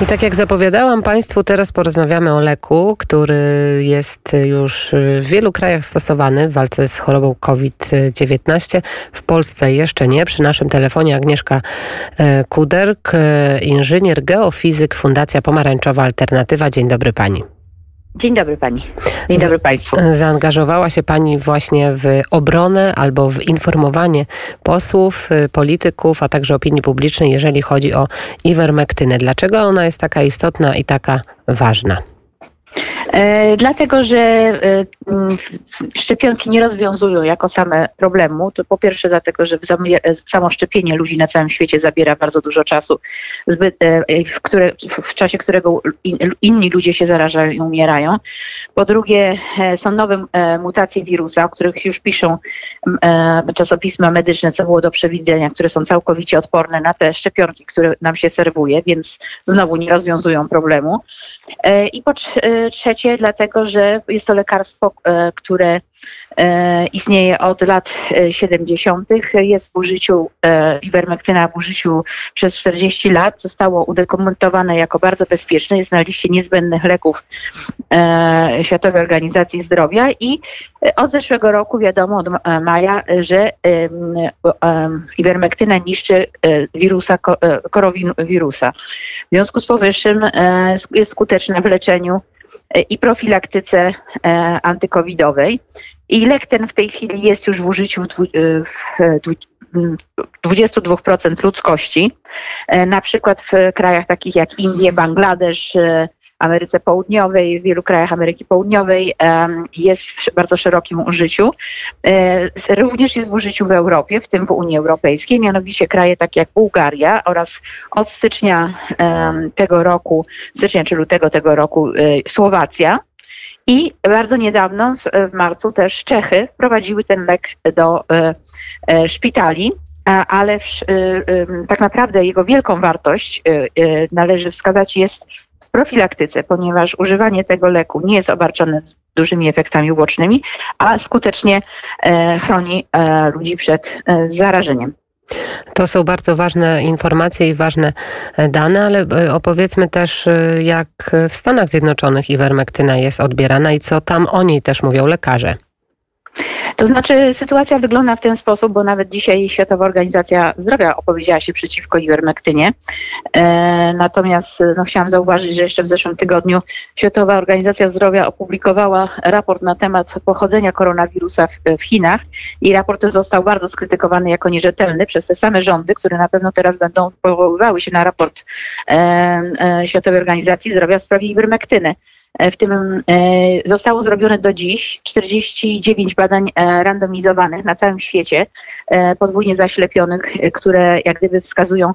I tak jak zapowiadałam Państwu, teraz porozmawiamy o leku, który jest już w wielu krajach stosowany w walce z chorobą COVID-19. W Polsce jeszcze nie. Przy naszym telefonie Agnieszka e, Kuderk, e, inżynier, geofizyk, Fundacja Pomarańczowa Alternatywa. Dzień dobry Pani. Dzień dobry Pani. Dzień dobry Państwu. Zaangażowała się Pani właśnie w obronę albo w informowanie posłów, y, polityków, a także opinii publicznej, jeżeli chodzi o iwermektynę. Dlaczego ona jest taka istotna i taka ważna? E, dlatego, że e, szczepionki nie rozwiązują jako same problemu. To po pierwsze dlatego, że e, samo szczepienie ludzi na całym świecie zabiera bardzo dużo czasu, zbyt, w, które, w czasie którego inni ludzie się zarażają i umierają. Po drugie są nowe mutacje wirusa, o których już piszą czasopisma medyczne, co było do przewidzenia, które są całkowicie odporne na te szczepionki, które nam się serwuje, więc znowu nie rozwiązują problemu. I po trzecie świecie, dlatego że jest to lekarstwo, e, które e, istnieje od lat 70. E, jest w użyciu, ivermektyna w użyciu przez 40 lat. Zostało udokumentowane jako bardzo bezpieczne. Jest na liście niezbędnych leków Światowej Organizacji Zdrowia i od zeszłego roku wiadomo, od maja, że ivermektyna niszczy wirusa, koronawirusa. W związku z powyższym jest skuteczna w leczeniu i profilaktyce e, antykowidowej. I lek ten w tej chwili jest już w użyciu w 22% ludzkości, e, na przykład w krajach takich jak Indie, Bangladesz, e, Ameryce Południowej, w wielu krajach Ameryki Południowej jest w bardzo szerokim użyciu. E, również jest w użyciu w Europie, w tym w Unii Europejskiej, mianowicie kraje takie jak Bułgaria oraz od stycznia tego roku, stycznia czy lutego tego roku e, Słowacja. I bardzo niedawno, w marcu też Czechy wprowadziły ten lek do e, szpitali ale tak naprawdę jego wielką wartość należy wskazać jest profilaktyce, ponieważ używanie tego leku nie jest obarczone dużymi efektami ubocznymi, a skutecznie e, chroni e, ludzi przed e, zarażeniem. To są bardzo ważne informacje i ważne dane, ale opowiedzmy też, jak w Stanach Zjednoczonych iwermektyna jest odbierana i co tam o niej też mówią lekarze. To znaczy sytuacja wygląda w ten sposób, bo nawet dzisiaj Światowa Organizacja Zdrowia opowiedziała się przeciwko iwermektynie. E, natomiast no, chciałam zauważyć, że jeszcze w zeszłym tygodniu Światowa Organizacja Zdrowia opublikowała raport na temat pochodzenia koronawirusa w, w Chinach i raport ten został bardzo skrytykowany jako nierzetelny przez te same rządy, które na pewno teraz będą powoływały się na raport e, e, Światowej Organizacji Zdrowia w sprawie iwermektyny. E, w tym e, zostało zrobione do dziś 49 badań e, randomizowanych na całym świecie, podwójnie zaślepionych, które jak gdyby wskazują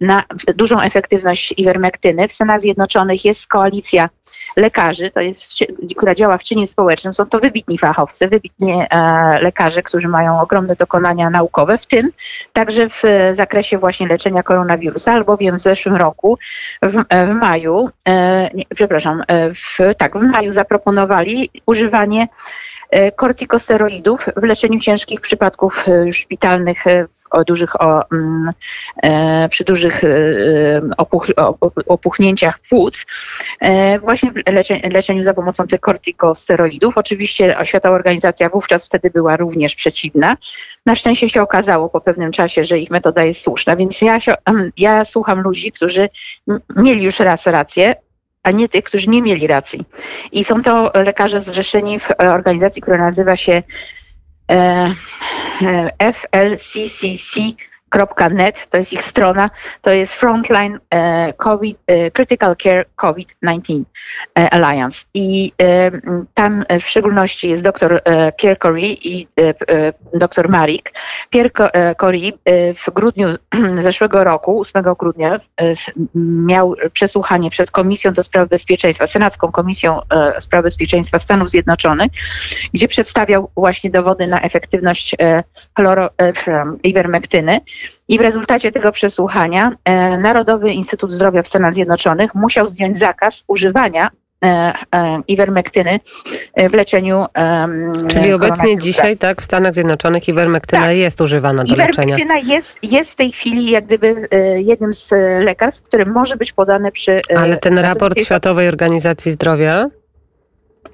na dużą efektywność iwermektyny. W Stanach Zjednoczonych jest koalicja lekarzy, to jest, która działa w czynie społecznym. Są to wybitni fachowcy, wybitni lekarze, którzy mają ogromne dokonania naukowe, w tym także w zakresie właśnie leczenia koronawirusa, albowiem w zeszłym roku, w, w maju, nie, przepraszam, w, tak, w maju zaproponowali używanie E, kortikosteroidów w leczeniu ciężkich przypadków e, szpitalnych e, o dużych, o, mm, przy dużych opuch, opuchnięciach płuc, właśnie w leczeniu za pomocą tych kortikosteroidów. Oczywiście Światowa Organizacja wówczas wtedy była również przeciwna. Na szczęście się okazało po pewnym czasie, że ich metoda jest słuszna, więc ja, się, ja słucham ludzi, którzy mieli już raz rację, a nie tych, którzy nie mieli racji. I są to lekarze zrzeszeni w organizacji, która nazywa się e, e, FLCCC .net, to jest ich strona, to jest Frontline e, COVID, e, Critical Care COVID-19 e, Alliance. I tam w szczególności jest dr Pierre Corey i dr Marik. Pierre Corey w grudniu zeszłego roku, 8 grudnia, miał przesłuchanie przed Komisją do Spraw Bezpieczeństwa, Senacką Komisją Spraw Bezpieczeństwa Stanów Zjednoczonych, gdzie przedstawiał właśnie dowody na efektywność chloro, ivermektyny. I w rezultacie tego przesłuchania e, Narodowy Instytut Zdrowia w Stanach Zjednoczonych musiał zdjąć zakaz używania iwermektyny w leczeniu Czyli obecnie dzisiaj, tak, w Stanach Zjednoczonych iwermektyna tak. jest używana do leczenia. Iwermektyna jest, jest w tej chwili jak gdyby jednym z lekarstw, które może być podane przy... Ale ten raport Światowej Organizacji Zdrowia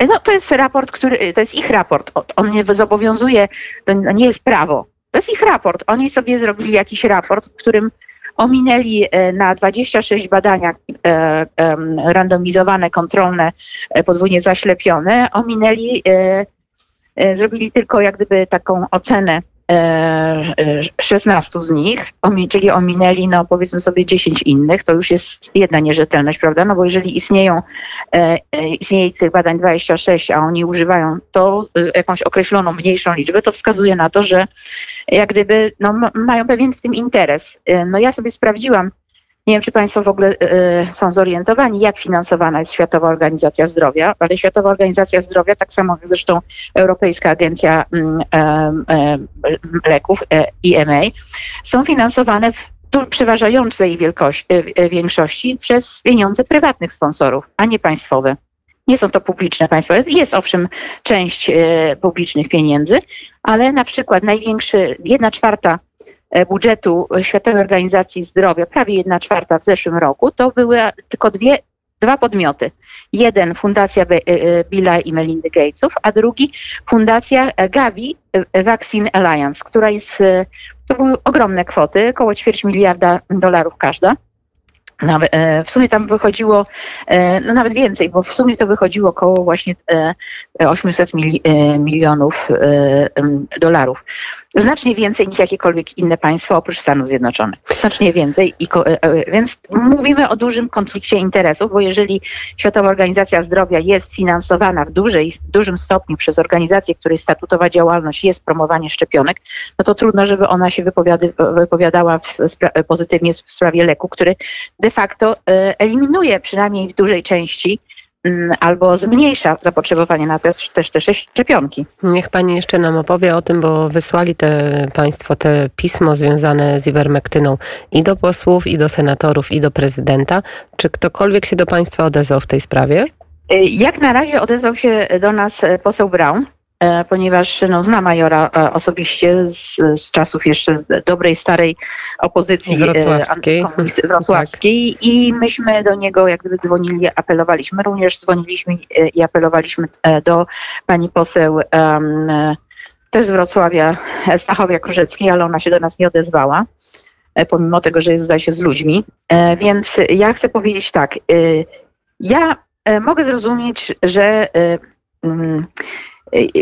no to jest raport, który, to jest ich raport. On nie zobowiązuje, to nie jest prawo. To jest ich raport. Oni sobie zrobili jakiś raport, w którym ominęli e, na 26 badaniach e, randomizowane, kontrolne, e, podwójnie zaślepione, ominęli, zrobili tylko jak gdyby taką ocenę 16 z nich, czyli ominęli, no powiedzmy sobie 10 innych, to już jest jedna nierzetelność, prawda? No bo jeżeli istnieją, istnieje tych badań 26, a oni używają to jakąś określoną mniejszą liczbę, to wskazuje na to, że jak gdyby no, mają pewien w tym interes. E, no ja sobie sprawdziłam, nie wiem, czy Państwo w ogóle y, są zorientowani, jak finansowana jest Światowa Organizacja Zdrowia, ale Światowa Organizacja Zdrowia, tak samo jak zresztą Europejska Agencja y, Leków, y, EMA, są finansowane w przeważającej wielkości, większości przez pieniądze prywatnych sponsorów, a nie państwowe. Nie są to publiczne państwowe. Jest owszem część publicznych pieniędzy, ale na przykład największy, jedna czwarta e, budżetu Światowej Organizacji Zdrowia, prawie jedna czwarta w zeszłym roku, to były tylko dwie, dwa podmioty. Jeden Fundacja e, e, Billa i Melindy Gatesów, a drugi Fundacja Gavi Vaccine Alliance, która jest, to były ogromne kwoty, około ćwierć miliarda dolarów każda. Nawet, e, w sumie tam wychodziło, e, no nawet więcej, bo w sumie to wychodziło około właśnie 800 e, milionów dolarów. Znacznie więcej niż jakiekolwiek inne państwo oprócz Stanów Zjednoczonych. Znacznie więcej. I, więc mówimy o dużym konflikcie interesów, bo jeżeli Światowa Organizacja Zdrowia jest finansowana w, dużej, w dużym stopniu przez organizację, której statutowa działalność jest promowanie szczepionek, no to trudno, żeby ona się wypowiadała w, pozytywnie w sprawie leku, który de facto e, eliminuje przynajmniej w dużej części mm, albo zmniejsza zapotrzebowanie na te, też te szczepionki. Niech Pani jeszcze nam opowie o tym, bo wysłali te Państwo te pismo związane z iwermektyną i do posłów, i do senatorów, i do prezydenta. Czy ktokolwiek się do Państwa odezwał w tej sprawie? E, jak na razie odezwał się do nas poseł Brown, ponieważ no, zna majora e, osobiście z, z czasów jeszcze dobrej, starej opozycji e, wrocławskiej, wrocławskiej tak. i myśmy do niego jak gdyby dzwonili, apelowaliśmy. Również dzwoniliśmy i apelowaliśmy do pani poseł um, też z Wrocławia, Stachowia Korzeckiej, ale ona się do nas nie odezwała, pomimo tego, że jest zdaje się z ludźmi. Więc ja chcę powiedzieć tak, ja mogę zrozumieć, że mm,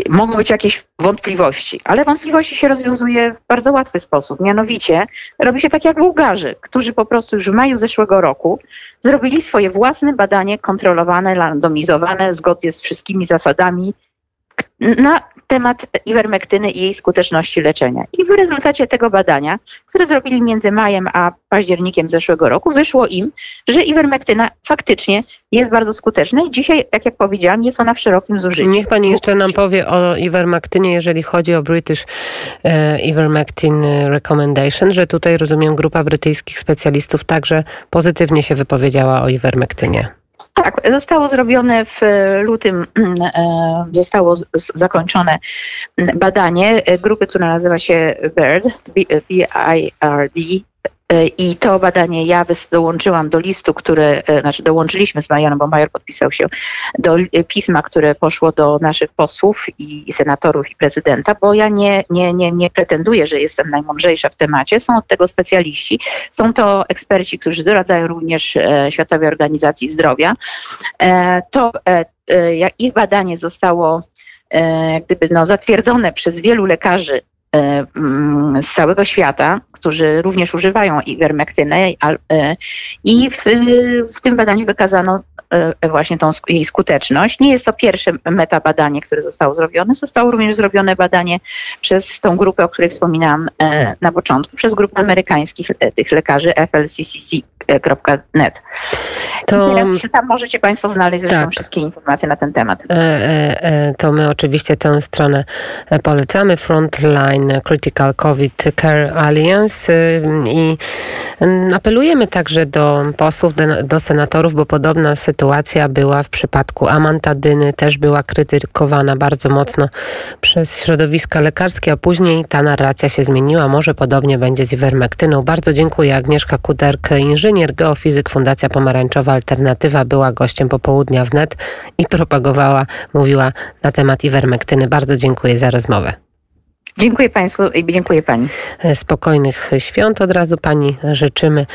mogą być jakieś wątpliwości, ale wątpliwości się rozwiązuje w bardzo łatwy sposób. Mianowicie robi się tak jak Bułgarzy, którzy po prostu już w maju zeszłego roku zrobili swoje własne badanie kontrolowane, randomizowane, zgodnie z wszystkimi zasadami na temat iwermektyny i jej skuteczności leczenia. I w rezultacie tego badania, które zrobili między majem a październikiem zeszłego roku, wyszło im, że iwermektyna faktycznie jest bardzo skuteczna i dzisiaj, tak jak powiedziałam, jest ona w szerokim zużyciu. Niech Pani jeszcze nam powie o iwermektynie, jeżeli chodzi o British e, Ivermectin Recommendation, że tutaj rozumiem grupa brytyjskich specjalistów także pozytywnie się wypowiedziała o iwermektynie. Tak, zostało zrobione w lutym, e, zostało zakończone badanie grupy, która nazywa się BIRD, B-I-R-D, E, I to badanie ja dołączyłam do listu, które, e, znaczy dołączyliśmy z Majorem, bo Major podpisał się do pisma, które poszło do naszych posłów i senatorów i prezydenta, bo ja nie, nie, nie, nie pretenduję, że jestem najmądrzejsza w temacie. Są od tego specjaliści. Są to eksperci, którzy doradzają również e, Światowej Organizacji Zdrowia. To ich badanie zostało gdyby no, zatwierdzone przez wielu lekarzy z całego świata, którzy również używają ivermektyny e, i w, w tym badaniu wykazano e, właśnie tą jej skuteczność. Nie jest to pierwsze metabadanie, które zostało zrobione. Zostało również zrobione badanie przez tą grupę, o której wspominałam e, na początku, przez grupę amerykańskich tych lekarzy To... I teraz tam możecie Państwo znaleźć zresztą tak. wszystkie informacje na ten temat. E, e, e, to my oczywiście tę stronę polecamy. Frontline Critical COVID Care Alliance y, i apelujemy także do posłów, do, do senatorów, bo podobna sytuacja była w przypadku amantadyny, też była krytykowana bardzo mocno przez środowiska lekarskie, a później ta narracja się zmieniła. Może podobnie będzie z iwermektyną. Bardzo dziękuję. Agnieszka Kuderk, inżynier, geofizyk, Fundacja Pomarańczowa Alternatywa była gościem popołudnia wnet i propagowała, mówiła na temat iwermektyny. Bardzo dziękuję za rozmowę. Dziękuję Państwu i dziękuję Pani. Spokojnych świąt od razu Pani życzymy.